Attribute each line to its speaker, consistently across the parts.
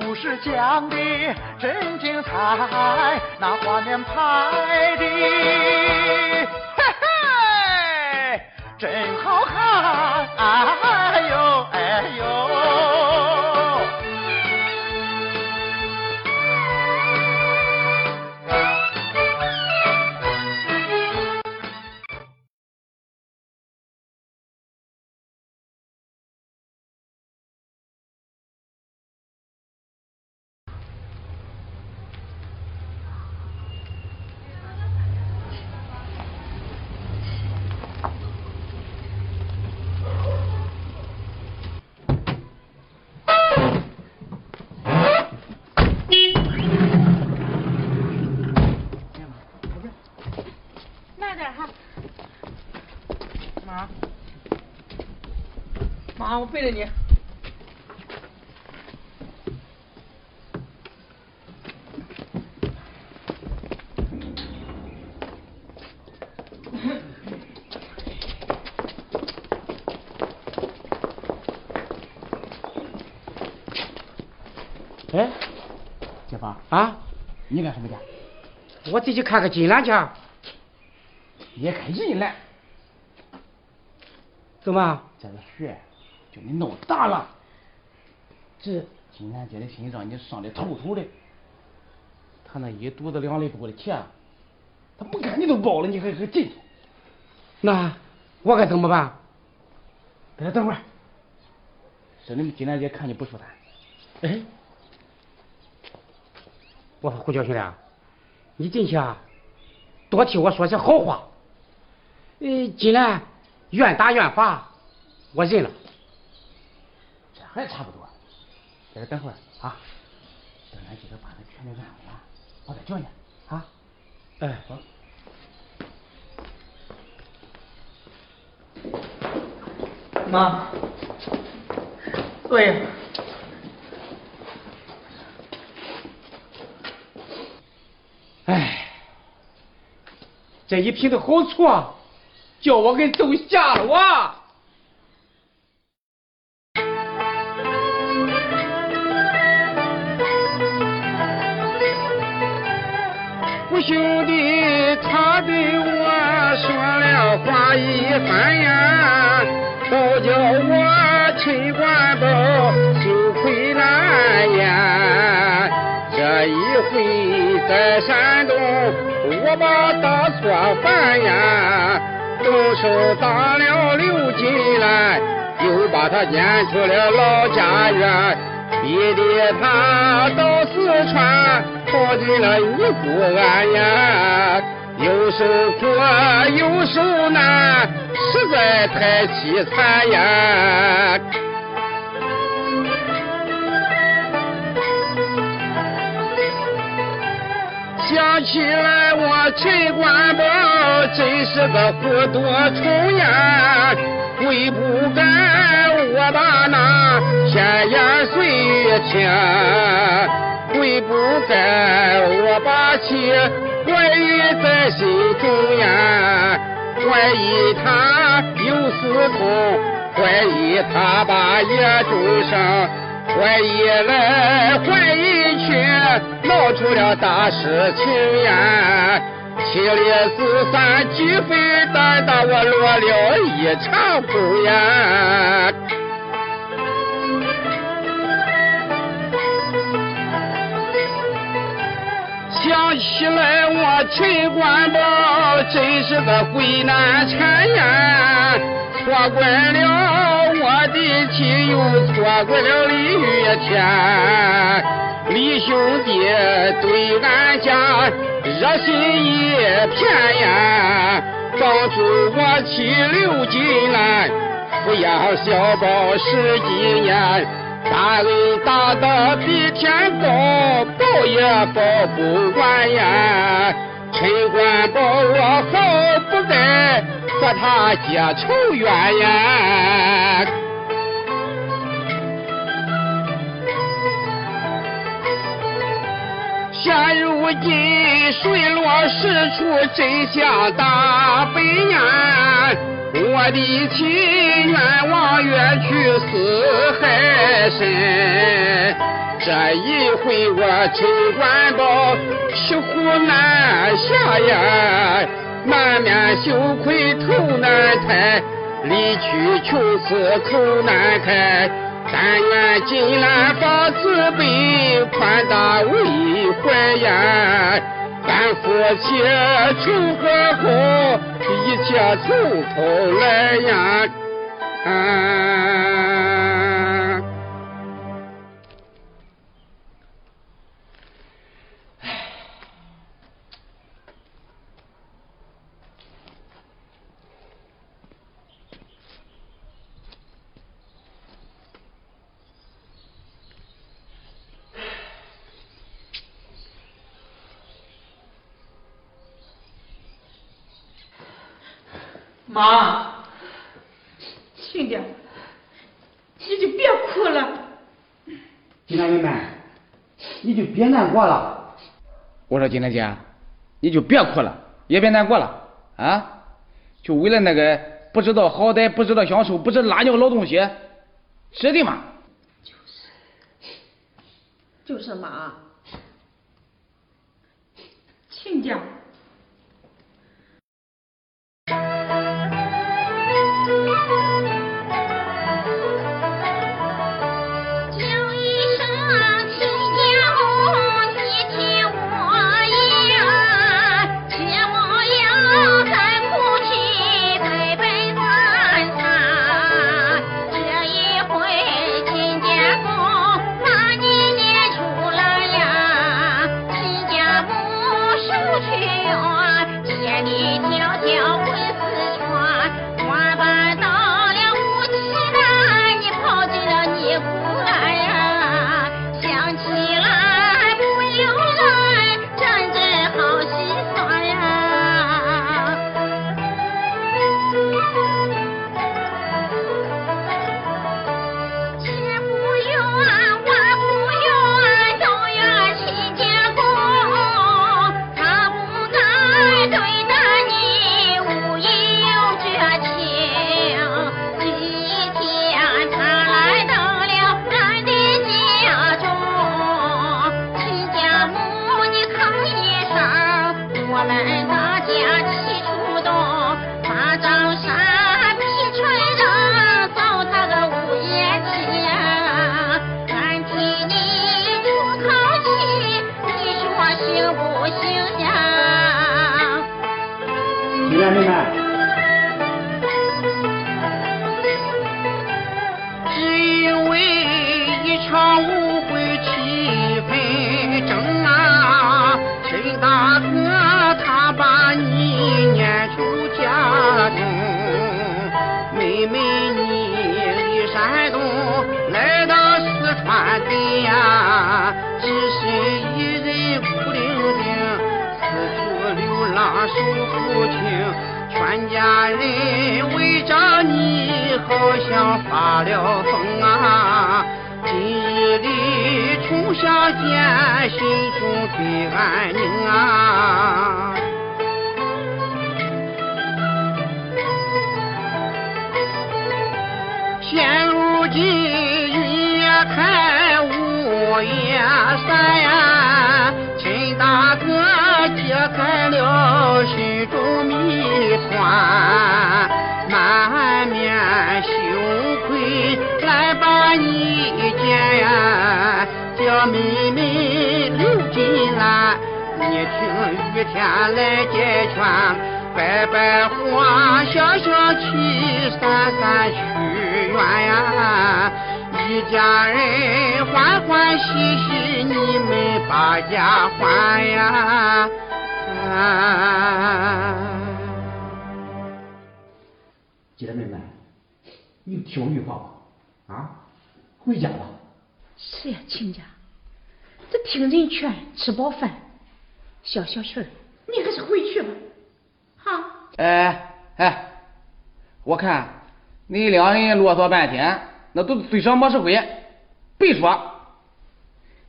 Speaker 1: 故事讲的真精彩，那画面拍的，嘿嘿，真好看。
Speaker 2: 啊，背着你。
Speaker 3: 哎，姐夫
Speaker 4: 啊，
Speaker 3: 你干什么去？
Speaker 4: 我得去看看金兰去。
Speaker 3: 也看人来，
Speaker 4: 怎么？
Speaker 3: 这个学叫你闹大了。
Speaker 4: 这
Speaker 3: 金兰姐的心让你伤的透透的，她那一肚子两里多的钱，她不干你都包了，你还还进去？
Speaker 4: 那我该怎么办？
Speaker 3: 在这等会儿，省得金兰姐看你不舒坦。
Speaker 4: 哎，我说胡教训啊，你进去啊，多替我说些好话。呃，金兰愿打愿罚，我认了。
Speaker 3: 这还差不多，在这等会儿啊，等俺几个把他全都安好了，我再叫你啊。
Speaker 4: 哎，
Speaker 3: 走。
Speaker 2: 妈，对。
Speaker 4: 哎，这一瓶的好处啊，叫我给揍瞎了我。
Speaker 5: 兄弟他对我说了话一番呀，都叫我陈官保收回来呀。这一回在山东，我把大错犯呀，动手打了刘金兰，又把他撵出了老家园，逼得他到四川跑进了尼姑庵呀，又受苦又受难，实在太凄惨呀。想起来我陈官保真是个糊涂虫呀，悔不该我把那闲言碎语听，悔不该我把妻怀疑在心中呀，怀疑他有私通，怀疑他把野中伤。怀疑来怀疑去，闹出了大事情呀！妻离子散，鸡飞蛋打，我落了一场空呀！起来我陈官保真是个鬼难缠呀，错怪了我的妻，又错怪了李玉田。李兄弟对俺家热心一片呀，帮助我妻刘金兰抚养小宝十几年，大恩大德比天高，报也报不完呀。陈官保我好不在和他结仇怨呀。现如今水落石出，真相大白眼。我的情愿望远去四海深，这一回我陈官保骑虎难下呀，满面羞愧头难抬，离去求死口难开，但愿金兰发慈悲，宽大为怀呀，咱夫妻处和苦。一切从头来呀！
Speaker 2: 妈，亲家，你就别哭了。
Speaker 4: 金兰妹妹，你就别难过了。
Speaker 3: 我说金兰姐，你就别哭了，也别难过了啊！就为了那个不知道好歹、不知道享受、不知拉尿老东西，是的吗？
Speaker 2: 就是，就是妈，亲家。
Speaker 6: 全家人围着你，好像发了疯啊！今日里重相见，心中最安宁啊！现如今云也开，雾也散呀、啊。大哥解开了心中谜团，满面羞愧来把你见呀，叫妹妹留进来，你听雨天来解劝，摆摆花，笑笑气，散散屈愿呀。
Speaker 4: 姐妹们，你听我句话吧，啊，回家吧，
Speaker 2: 是呀，亲家，这听人劝，吃饱饭，消消气儿，你还是回去吧。哈。
Speaker 3: 哎哎，我看你两人啰嗦半天，那都嘴上没实回，别说。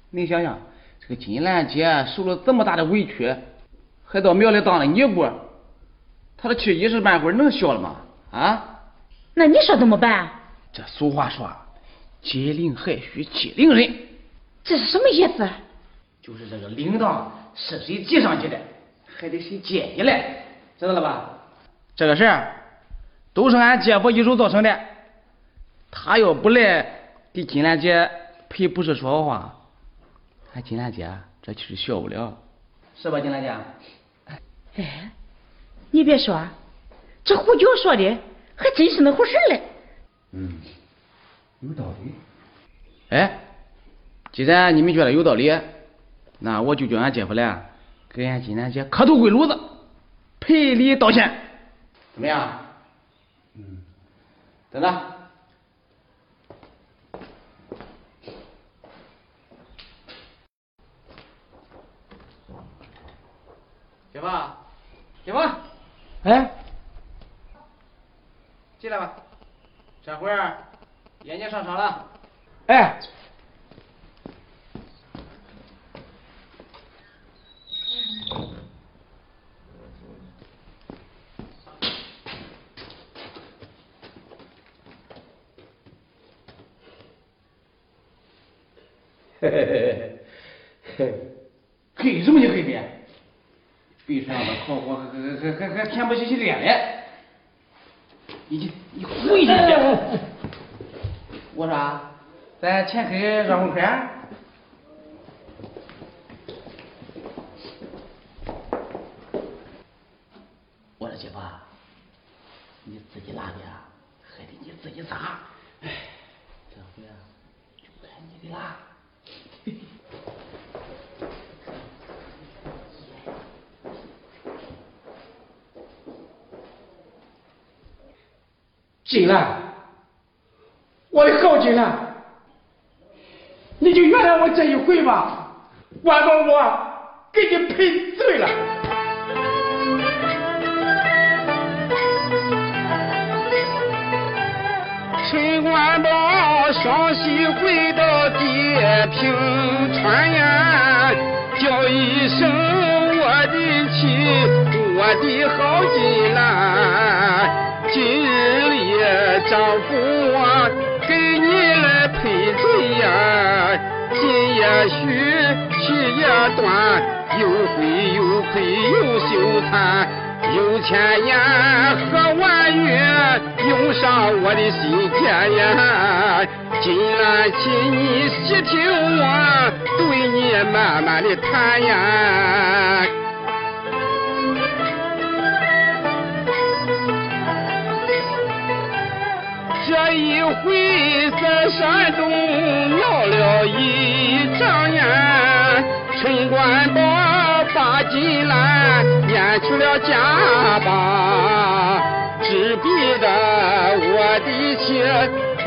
Speaker 3: 你想想，这个金兰姐受了这么大的委屈，还到庙里当了尼姑，她的气一时半会儿能消了吗？啊？
Speaker 2: 那你说怎么办？
Speaker 3: 这俗话说，解铃还须系铃人。
Speaker 2: 这是什么意思？
Speaker 3: 就是这个铃铛是谁系上去的，还得谁接下来，知道了吧？这个事儿都是俺姐夫一手造成的，他要不来给金兰姐赔不是说话。俺金兰姐这气消不了，是吧，金兰姐？
Speaker 2: 哎，你别说，这胡椒说的还真是那回事嘞。
Speaker 3: 嗯，有道理。哎，既然你们觉得有道理，那我就叫俺姐夫来给俺金兰姐磕头跪炉子，赔礼道歉，怎么样？嗯，等着。姐夫，姐夫，
Speaker 4: 哎，
Speaker 3: 进来吧，这会儿眼睛上场了。
Speaker 4: 哎，
Speaker 3: 嘿嘿嘿嘿嘿，黑什么你黑的？背上的烤火还还还还舔不起起脸来，你去你回去！我说，咱前黑让红快。
Speaker 5: 也许，气也短，又灰又黑又羞惭，有千言和万语涌上我的心间呀。今晚请你细听我对你慢慢的谈呀。一回在山东闹了一张眼，陈官宝把金兰撵去了家吧，只逼得我的妻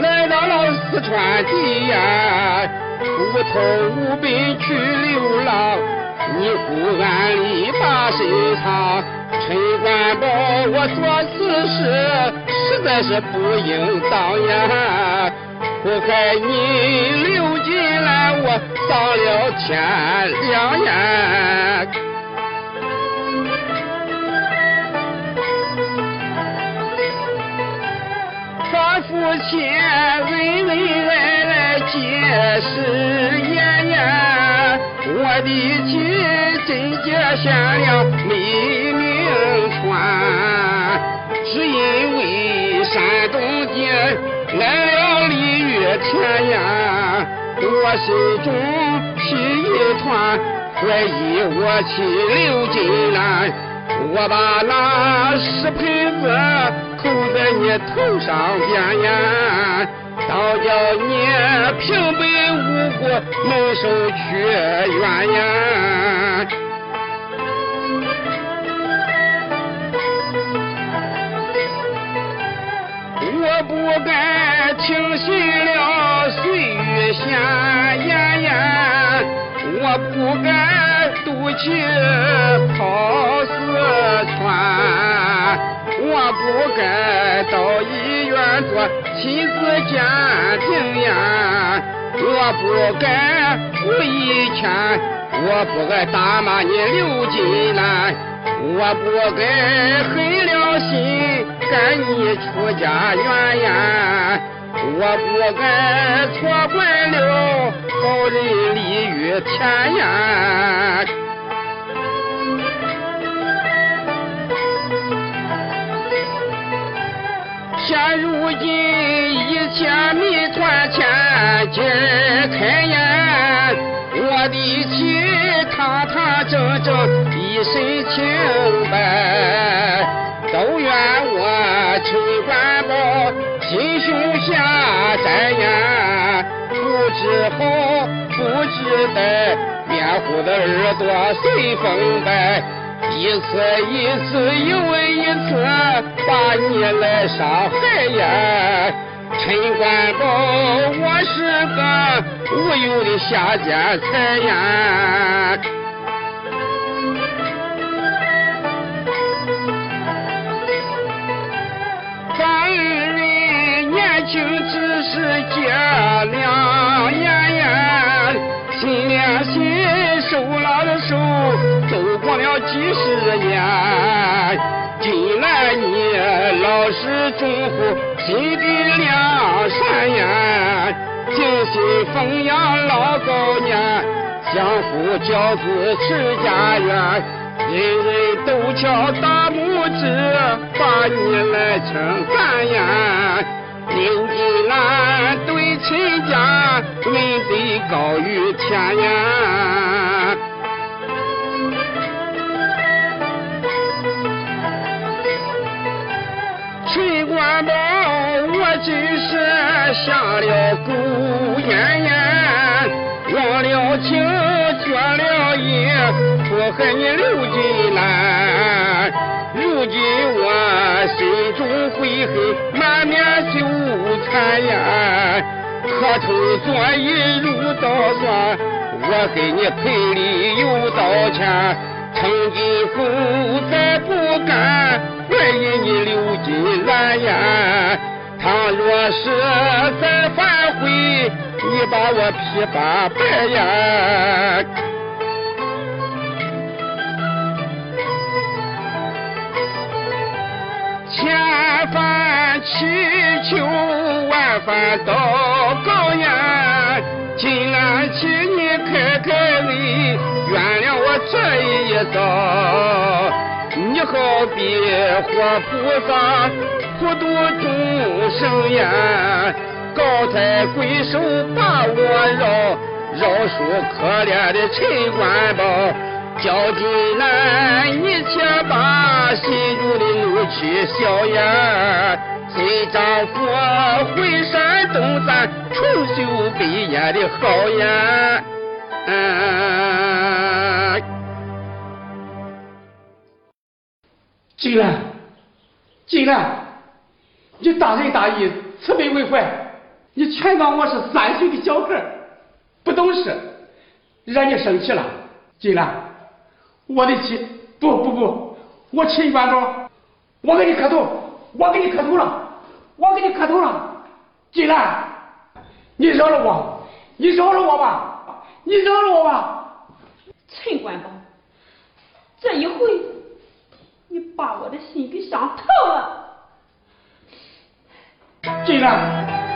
Speaker 5: 来到了四川地呀，无头无奔去流浪，你不安里把身藏。陈官宝，我做此事在是不应当呀！不该你流进来，我丧了天良呀！他父亲恩恩爱爱结实言呀，我的亲贞洁善良美名传，只因为山东的来了鲤鱼田呀，我心中起一团怀疑我去刘金兰，我把那石盆子扣在你头上边呀，倒叫你平白无故蒙受屈冤呀。不该听信了碎玉仙我不该赌气跑四川，我不该到医院做亲子鉴定呀，我不该无意间，我不该打骂你刘金兰，我不该狠了心跟你出家远呀。我不该错怪了好人李玉田呀！现如今一切谜团千解开呀，我的妻堂堂正正一身清白，心胸狭窄呀，不知好，不知歹，面糊的耳朵随风摆，一次一次又一次把你来伤害呀。陈官宝，我是个无有的下贱财呀。情只是结良缘，心连心，手拉着手，走过了几十年。近来你老实忠厚，心地良善言，精心奉养老高年，相夫教子持家园，人人都敲大拇指，把你来称赞呀。刘金兰对陈家恩德高于天呀！陈官宝，我真是下了狗眼呀！忘了情，绝了义，祸害你刘金兰。今我心中悔恨，满面羞惭呀。磕头作揖如捣蒜，我给你赔礼又道歉。从今后再不敢怀疑你刘金兰呀。倘若是再反悔，你把我批发白呀。千番祈求，万番祷告呀！今俺请你开开恩，原谅我这一遭。你好比活菩萨，普度众生呀！高抬贵手把我饶，饶恕可怜的陈官宝。叫进来，你且把心中的怒气消呀！随丈夫回山东咱重修北燕的好呀！
Speaker 4: 金兰，金兰，你大仁大义，慈悲为怀，你全当我是三岁的小孩，不懂事，惹你生气了，进来。我的妻，不不不，我陈官宝，我给你磕头，我给你磕头了，我给你磕头了，进来，你饶了我，你饶了我吧，你饶了我吧，
Speaker 2: 陈官保，这一回你把我的心给伤透了，
Speaker 4: 金兰。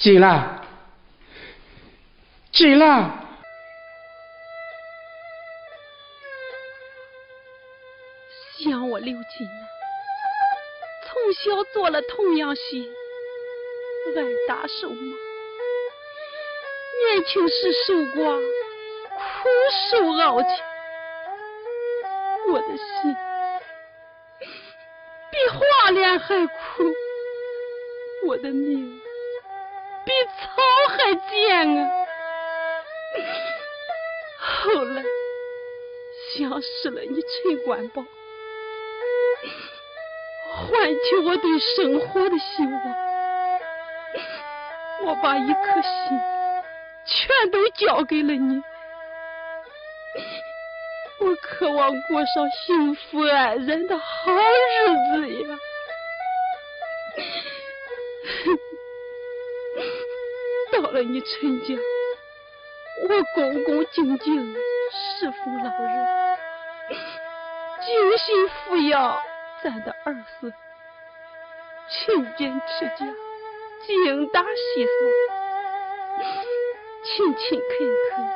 Speaker 4: 进来，进来。
Speaker 7: 想我刘金兰，从小做了童养媳，挨打受骂，年轻时受过，苦受熬煎，我的心比花莲还苦，我的命。比草还贱啊！后来相识了你陈官宝，唤起我对生活的希望，我把一颗心全都交给了你。我渴望过上幸福安然的好日子呀！到了你陈家，我恭恭敬敬侍奉老人，精心抚养咱的儿孙，勤俭持家，精打细算，勤勤恳恳，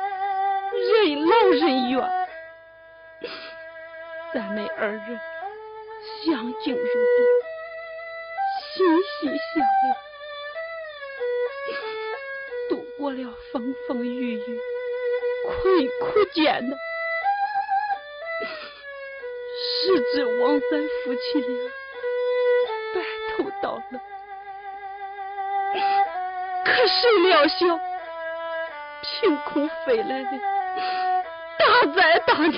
Speaker 7: 任劳任怨，咱们二人相敬如宾，心心相印。过了风风雨雨，困苦艰难，是指望咱夫妻俩白头到老。可谁料想，凭空飞来的大灾大难。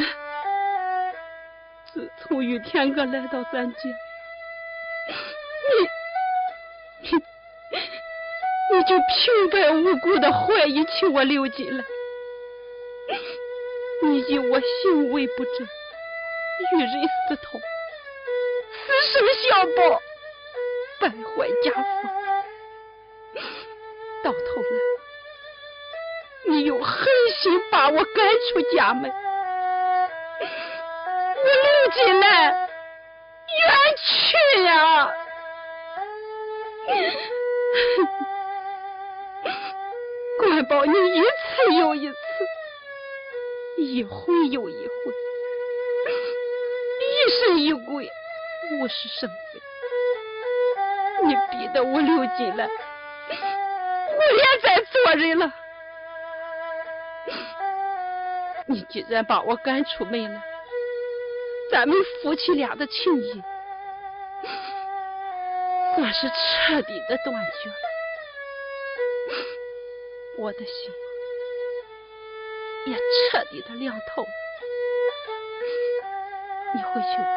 Speaker 7: 自从玉天哥来到咱家。就平白无故的怀疑起我刘金来，你以我行为不正，与人私通，私生相报，败坏家风，到头来，你又狠心把我赶出家门，我刘金来冤屈呀！保你一次又一次，一回又一回，疑神疑鬼，无事生非。你逼得我刘金兰无脸再做人了。你既然把我赶出门了，咱们夫妻俩的情谊算是彻底的断绝了。我的心也彻底的凉透了。你回去吧，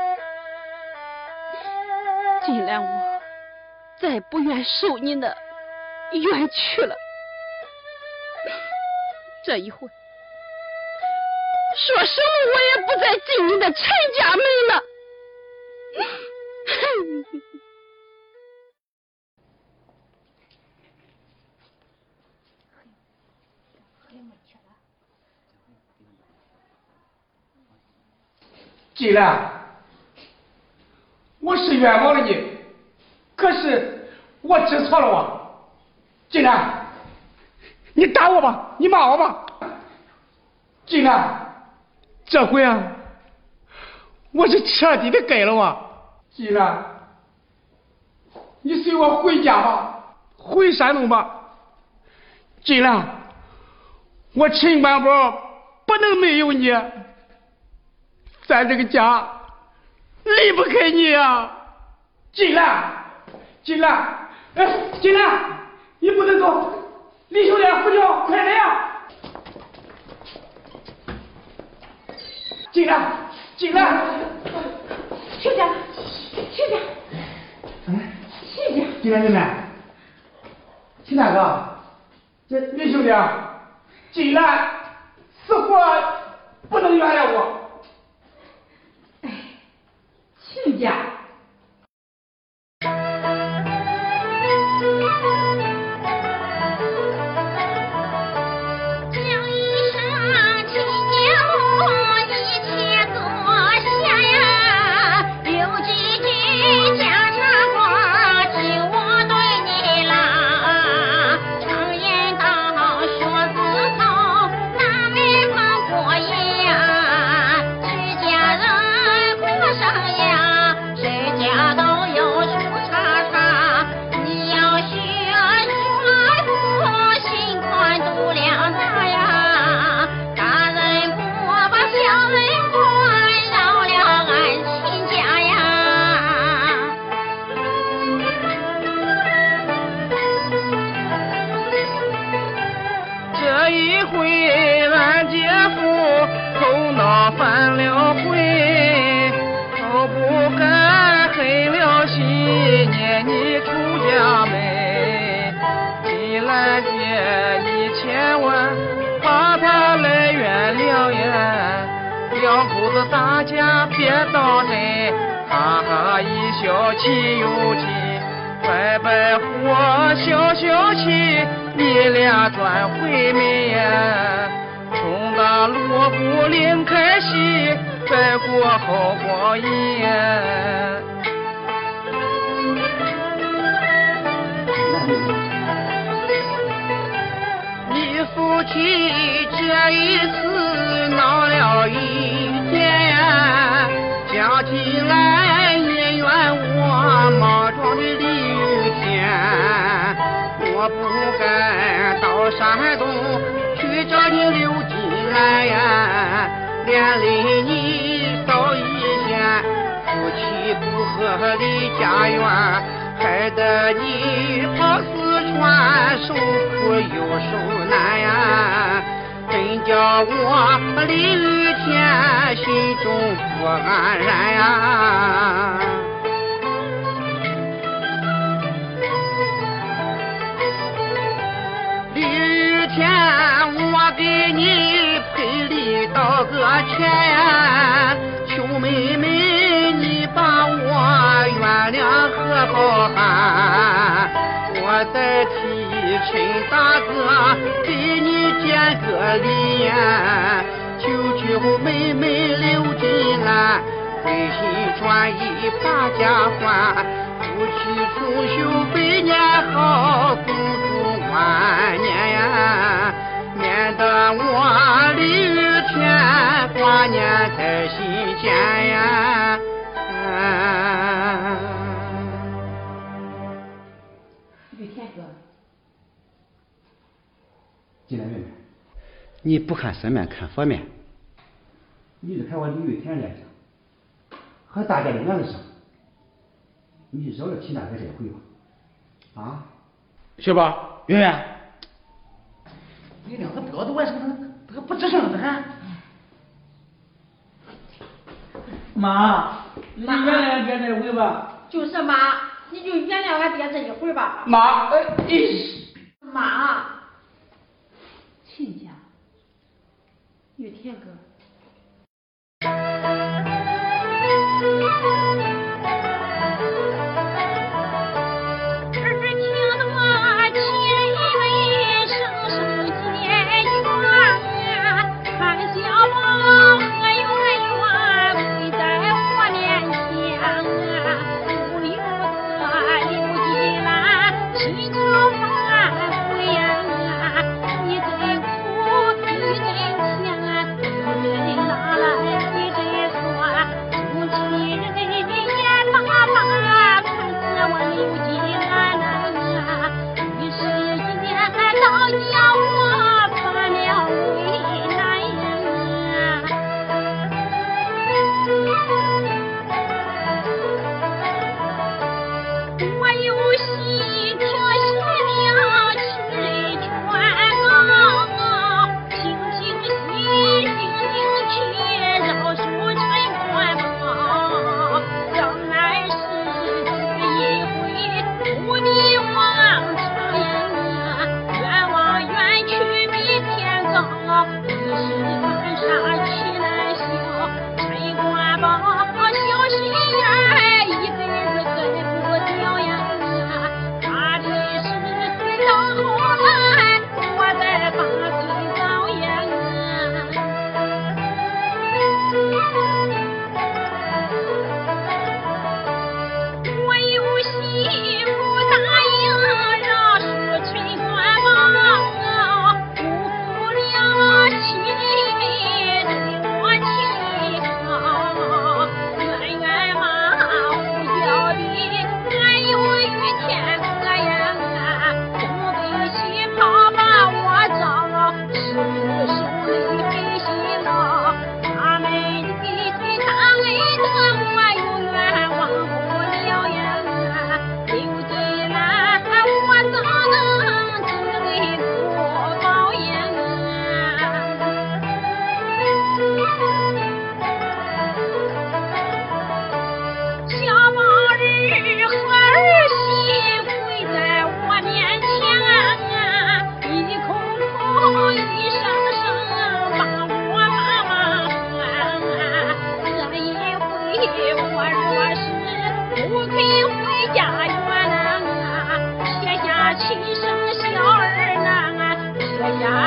Speaker 7: 既然我再不愿受你的冤屈了，这一回说什么我也不再进你的陈家门了。
Speaker 4: 金兰，我是冤枉了你，可是我知错了啊！金兰，你打我吧，你骂我吧，金兰，这回啊，我是彻底的改了啊！金兰，你随我回家吧，回山东吧。金兰，我陈官宝不能没有你，咱这个家离不开你啊！进来，进来，哎，进来，你不能走，李兄弟，扶轿，快来呀！金兰，金兰，
Speaker 2: 亲家，亲家，亲家，
Speaker 4: 金兰妹妹，秦大哥，这李兄弟，进来死活不能原谅我。
Speaker 2: 亲
Speaker 6: 犯了浑，头不敢黑了心，撵你出家门。金兰姐一千万，把他来原谅呀。两口子打架别当真，哈哈一笑气又气。拜拜火，消消气，你俩转回门。冲大锣鼓另开戏，再过好光阴。你夫妻这一次闹了一天呀，讲起来也怨我莽撞的李玉天，我不该到山东去找你刘金兰呀，连累你遭一险，夫妻不和离家园。害得你跑四川，受苦又受难呀！真叫我李玉天心中不安然呀！李玉天，我给你道个歉，求妹妹你把我原谅和包涵，我代替陈大哥给你见个礼呀，求求妹妹刘金兰，回心转意把家还，夫妻重修百年好，共度晚年呀，免得我离天挂念在心间呀。
Speaker 2: 玉天哥，
Speaker 4: 金兰妹妹，你不看僧面看佛面，你就看我李玉田脸上和大家的面子上，你就饶了秦大哥这一回吧，啊？
Speaker 3: 小宝，圆圆，你两个婊子为什么？这个不吱声的还？
Speaker 8: 妈，你原谅俺爹这回吧。
Speaker 9: 就是妈，你就原谅俺爹这一回吧。
Speaker 4: 妈，哎，
Speaker 9: 妈，
Speaker 2: 亲家，玉田哥。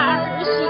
Speaker 10: 二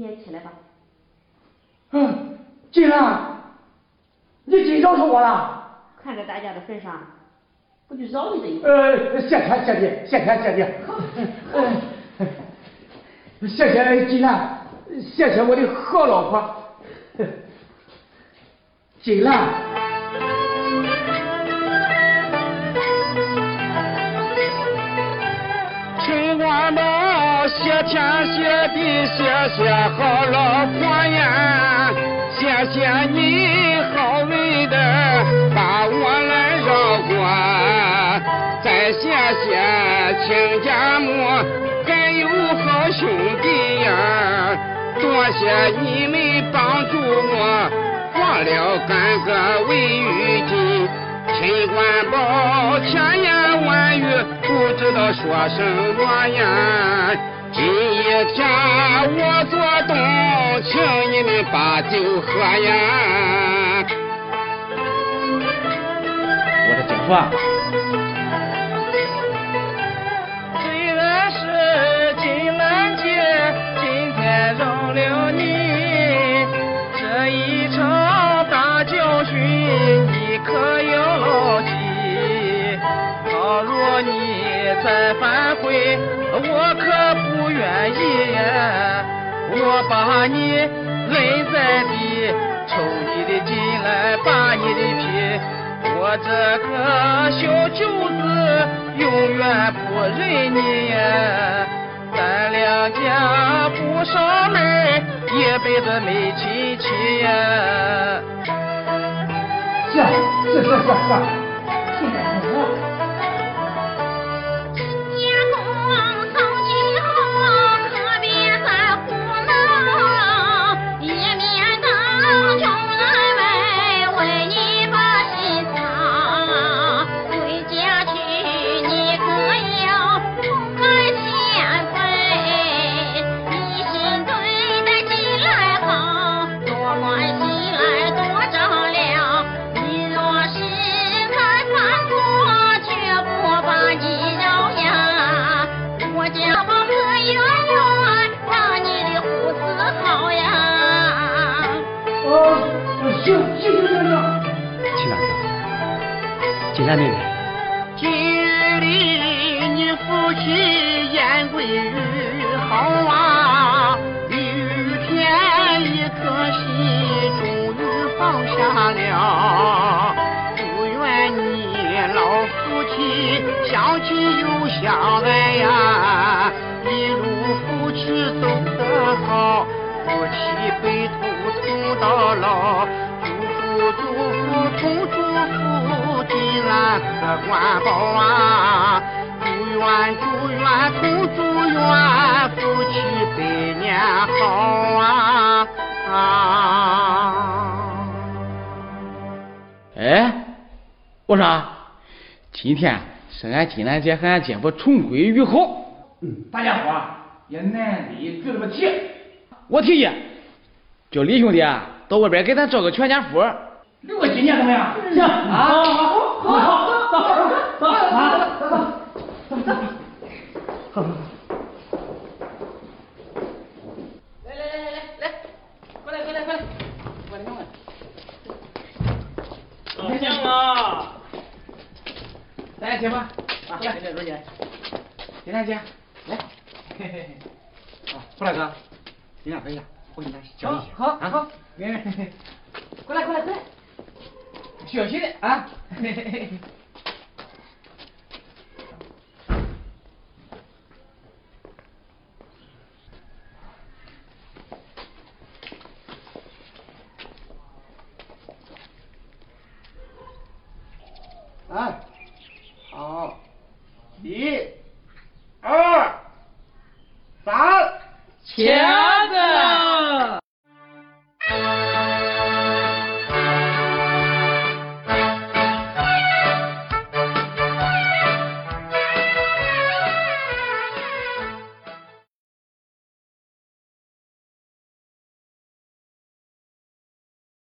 Speaker 10: 你也起来吧。
Speaker 6: 嗯，金兰，你真饶恕我了。
Speaker 9: 看在大家的份上，我就饶你这一回。
Speaker 6: 呃，谢天谢地，谢天谢地。好，谢谢金兰，谢谢我的好老婆。金兰。
Speaker 5: 谢天谢地，谢谢好老婆呀，谢谢你好人的把我来绕过，再谢谢亲家母，还有好兄弟呀，多谢你们帮助我，忘了干个为玉金。陈官宝千言万语不知道说什么呀。今一天我做东，请你们把酒喝呀。
Speaker 3: 我的姐夫啊，
Speaker 5: 虽然是金兰姐今天饶了你，这一场大教训你可要牢记。倘若你再反悔，愿意呀。我把你扔在地，抽你的筋来扒你的皮。我这个小舅子永远不认你呀，咱两家不上门，一辈子没亲戚呀。
Speaker 6: 是是是是是。
Speaker 5: 天
Speaker 3: 是俺金兰姐和俺姐夫重归于好，大家伙儿也难得聚了个齐。我提议，叫李兄弟啊到外边给咱照个全家福，留个纪念怎么样？行啊，好好好好走走走走。来来来来来来，过来过来过来，过来过来。
Speaker 5: 老乡啊！
Speaker 3: 来，姐夫，啊，来，这罗姐，金大姐，来，嘿嘿嘿，啊，胡大哥，你俩喝一下，我给你教一些，好，好，好，来，过来，过来，过来，小心。点啊，嘿嘿嘿。